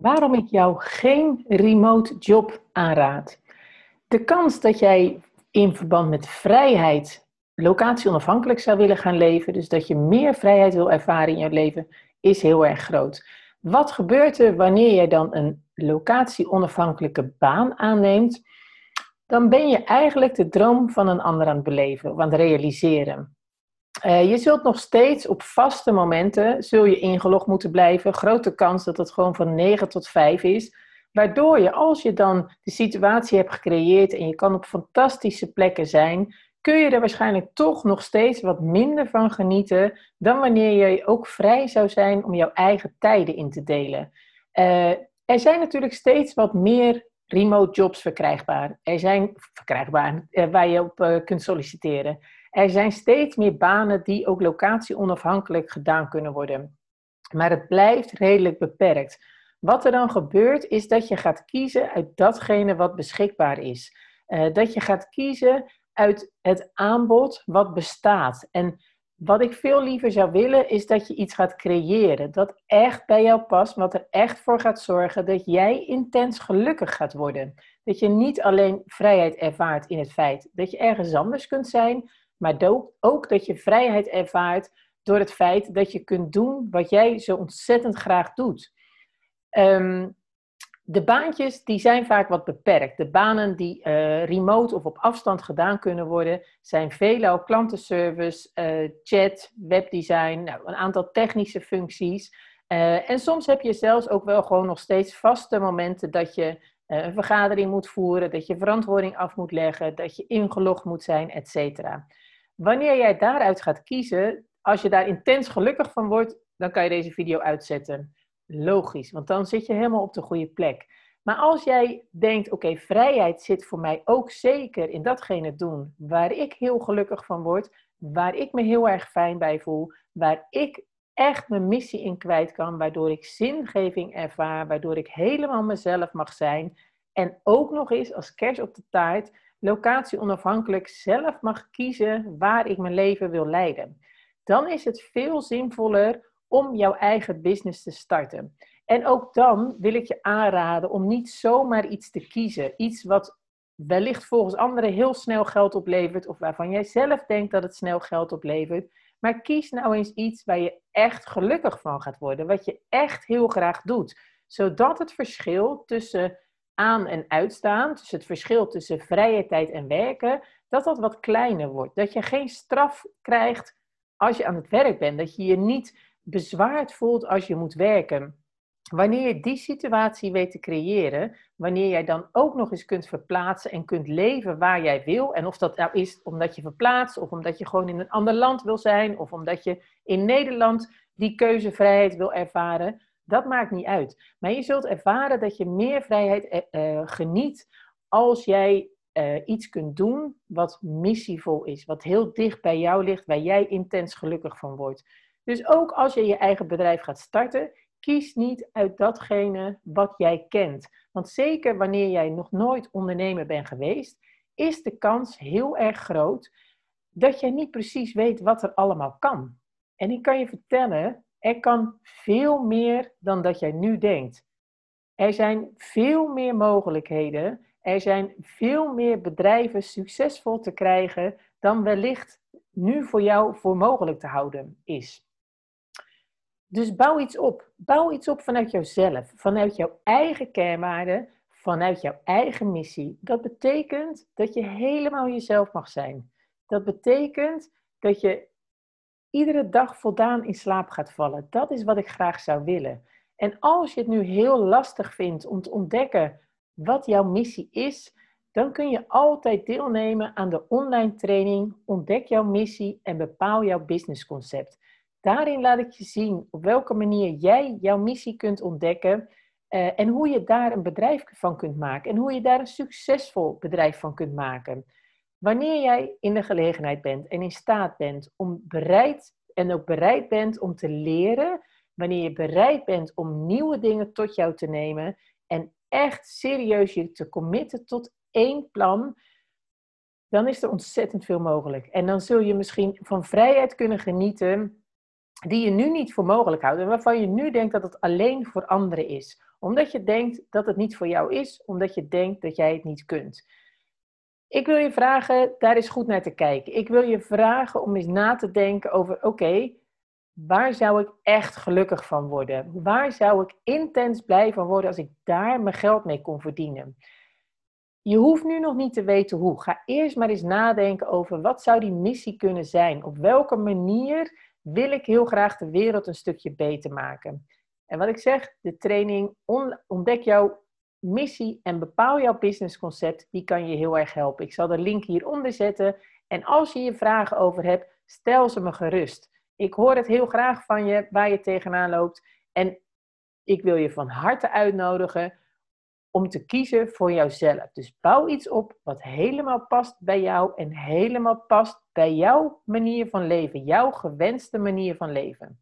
Waarom ik jou geen remote job aanraad. De kans dat jij in verband met vrijheid locatie onafhankelijk zou willen gaan leven, dus dat je meer vrijheid wil ervaren in je leven, is heel erg groot. Wat gebeurt er wanneer jij dan een locatie onafhankelijke baan aanneemt? Dan ben je eigenlijk de droom van een ander aan het beleven, het realiseren. Uh, je zult nog steeds op vaste momenten zul je ingelogd moeten blijven. Grote kans dat het gewoon van 9 tot 5 is. Waardoor je, als je dan de situatie hebt gecreëerd en je kan op fantastische plekken zijn, kun je er waarschijnlijk toch nog steeds wat minder van genieten dan wanneer je ook vrij zou zijn om jouw eigen tijden in te delen. Uh, er zijn natuurlijk steeds wat meer remote jobs verkrijgbaar. Er zijn verkrijgbaar uh, waar je op kunt solliciteren. Er zijn steeds meer banen die ook locatie onafhankelijk gedaan kunnen worden. Maar het blijft redelijk beperkt. Wat er dan gebeurt, is dat je gaat kiezen uit datgene wat beschikbaar is. Uh, dat je gaat kiezen uit het aanbod wat bestaat. En wat ik veel liever zou willen, is dat je iets gaat creëren. Dat echt bij jou past, wat er echt voor gaat zorgen dat jij intens gelukkig gaat worden. Dat je niet alleen vrijheid ervaart in het feit dat je ergens anders kunt zijn, maar ook dat je vrijheid ervaart door het feit dat je kunt doen wat jij zo ontzettend graag doet. Ehm, de baantjes die zijn vaak wat beperkt. De banen die uh, remote of op afstand gedaan kunnen worden, zijn veelal klantenservice, uh, chat, webdesign, nou, een aantal technische functies. Uh, en soms heb je zelfs ook wel gewoon nog steeds vaste momenten dat je een vergadering moet voeren, dat je verantwoording af moet leggen, dat je ingelogd moet zijn, et cetera. Wanneer jij daaruit gaat kiezen, als je daar intens gelukkig van wordt, dan kan je deze video uitzetten. Logisch, want dan zit je helemaal op de goede plek. Maar als jij denkt, oké, vrijheid zit voor mij ook zeker in datgene doen waar ik heel gelukkig van word, waar ik me heel erg fijn bij voel, waar ik echt mijn missie in kwijt kan, waardoor ik zingeving ervaar, waardoor ik helemaal mezelf mag zijn en ook nog eens als kers op de taart locatie onafhankelijk zelf mag kiezen waar ik mijn leven wil leiden. Dan is het veel zinvoller om jouw eigen business te starten. En ook dan wil ik je aanraden om niet zomaar iets te kiezen. Iets wat wellicht volgens anderen heel snel geld oplevert, of waarvan jij zelf denkt dat het snel geld oplevert. Maar kies nou eens iets waar je echt gelukkig van gaat worden, wat je echt heel graag doet. Zodat het verschil tussen aan- en uitstaan, dus het verschil tussen vrije tijd en werken, dat dat wat kleiner wordt. Dat je geen straf krijgt als je aan het werk bent. Dat je je niet bezwaard voelt als je moet werken. Wanneer je die situatie weet te creëren, wanneer jij dan ook nog eens kunt verplaatsen en kunt leven waar jij wil, en of dat nou is omdat je verplaatst, of omdat je gewoon in een ander land wil zijn, of omdat je in Nederland die keuzevrijheid wil ervaren, dat maakt niet uit. Maar je zult ervaren dat je meer vrijheid uh, geniet als jij uh, iets kunt doen wat missievol is, wat heel dicht bij jou ligt, waar jij intens gelukkig van wordt. Dus ook als je je eigen bedrijf gaat starten, kies niet uit datgene wat jij kent. Want zeker wanneer jij nog nooit ondernemer bent geweest, is de kans heel erg groot dat je niet precies weet wat er allemaal kan. En ik kan je vertellen, er kan veel meer dan dat jij nu denkt. Er zijn veel meer mogelijkheden. Er zijn veel meer bedrijven succesvol te krijgen dan wellicht nu voor jou voor mogelijk te houden is. Dus bouw iets op. Bouw iets op vanuit jouzelf, vanuit jouw eigen kernwaarden, vanuit jouw eigen missie. Dat betekent dat je helemaal jezelf mag zijn. Dat betekent dat je iedere dag voldaan in slaap gaat vallen. Dat is wat ik graag zou willen. En als je het nu heel lastig vindt om te ontdekken wat jouw missie is, dan kun je altijd deelnemen aan de online training Ontdek jouw missie en bepaal jouw businessconcept. Daarin laat ik je zien op welke manier jij jouw missie kunt ontdekken uh, en hoe je daar een bedrijf van kunt maken en hoe je daar een succesvol bedrijf van kunt maken. Wanneer jij in de gelegenheid bent en in staat bent om bereid en ook bereid bent om te leren, wanneer je bereid bent om nieuwe dingen tot jou te nemen en echt serieus je te committen tot één plan, dan is er ontzettend veel mogelijk. En dan zul je misschien van vrijheid kunnen genieten die je nu niet voor mogelijk houdt en waarvan je nu denkt dat het alleen voor anderen is. Omdat je denkt dat het niet voor jou is, omdat je denkt dat jij het niet kunt. Ik wil je vragen daar eens goed naar te kijken. Ik wil je vragen om eens na te denken over: oké, waar zou ik echt gelukkig van worden? Waar zou ik intens blij van worden als ik daar mijn geld mee kon verdienen? Je hoeft nu nog niet te weten hoe. Ga eerst maar eens nadenken over wat zou die missie kunnen zijn? Op welke manier wil ik heel graag de wereld een stukje beter maken? En wat ik zeg, de training ontdek jouw missie en bepaal jouw businessconcept, die kan je heel erg helpen. Ik zal de link hieronder zetten. En als je je vragen over hebt, stel ze me gerust. Ik hoor het heel graag van je, waar je tegenaan loopt. En ik wil je van harte uitnodigen om te kiezen voor jouzelf. Dus bouw iets op wat helemaal past bij jou en helemaal past bij jouw manier van leven, jouw gewenste manier van leven.